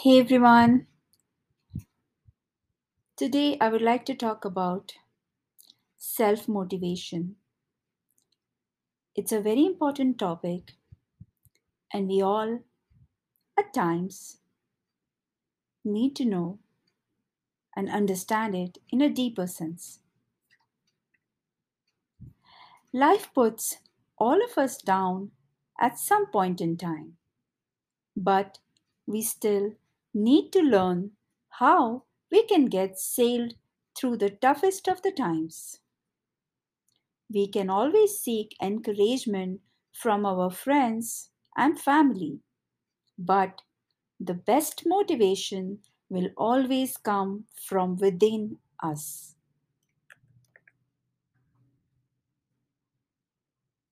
Hey everyone, today I would like to talk about self motivation. It's a very important topic, and we all, at times, need to know and understand it in a deeper sense. Life puts all of us down at some point in time, but we still need to learn how we can get sailed through the toughest of the times. We can always seek encouragement from our friends and family, but the best motivation will always come from within us.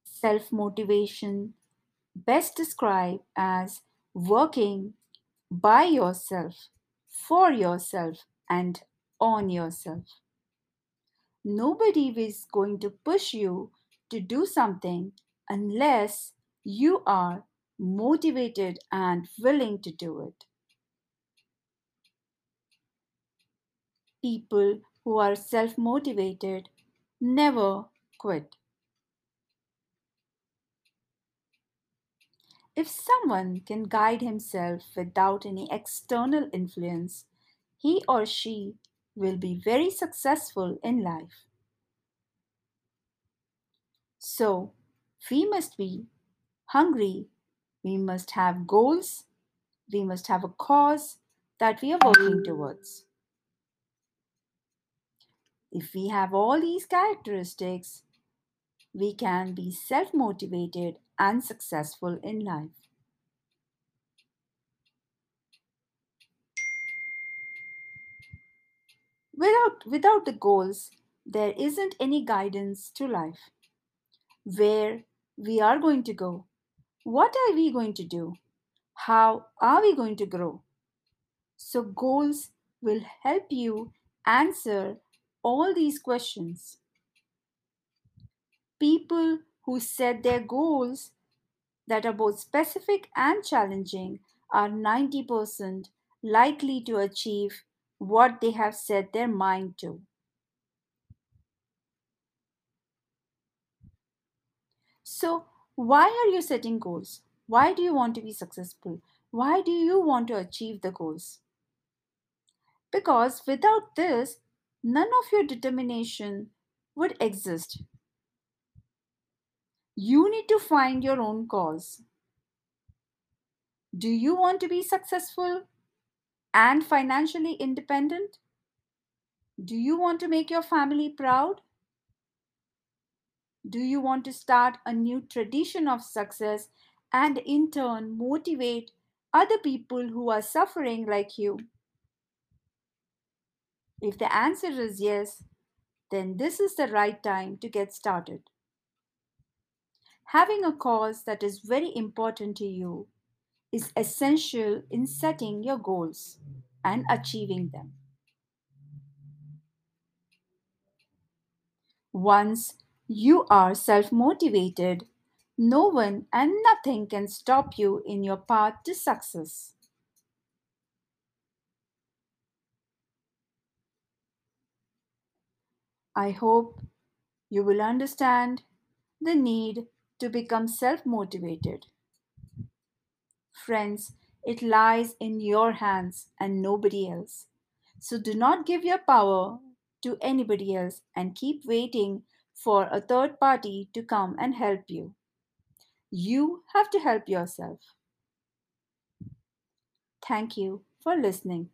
Self motivation, best described as working by yourself, for yourself, and on yourself. Nobody is going to push you to do something unless you are motivated and willing to do it. People who are self motivated never quit. If someone can guide himself without any external influence, he or she will be very successful in life. So, we must be hungry, we must have goals, we must have a cause that we are working towards. If we have all these characteristics, we can be self motivated and successful in life. Without, without the goals, there isn't any guidance to life. Where we are going to go, what are we going to do, how are we going to grow? So, goals will help you answer all these questions. People who set their goals that are both specific and challenging are 90% likely to achieve what they have set their mind to. So, why are you setting goals? Why do you want to be successful? Why do you want to achieve the goals? Because without this, none of your determination would exist. You need to find your own cause. Do you want to be successful and financially independent? Do you want to make your family proud? Do you want to start a new tradition of success and in turn motivate other people who are suffering like you? If the answer is yes, then this is the right time to get started. Having a cause that is very important to you is essential in setting your goals and achieving them. Once you are self motivated, no one and nothing can stop you in your path to success. I hope you will understand the need to become self motivated. Friends, it lies in your hands and nobody else. So do not give your power to anybody else and keep waiting for a third party to come and help you. You have to help yourself. Thank you for listening.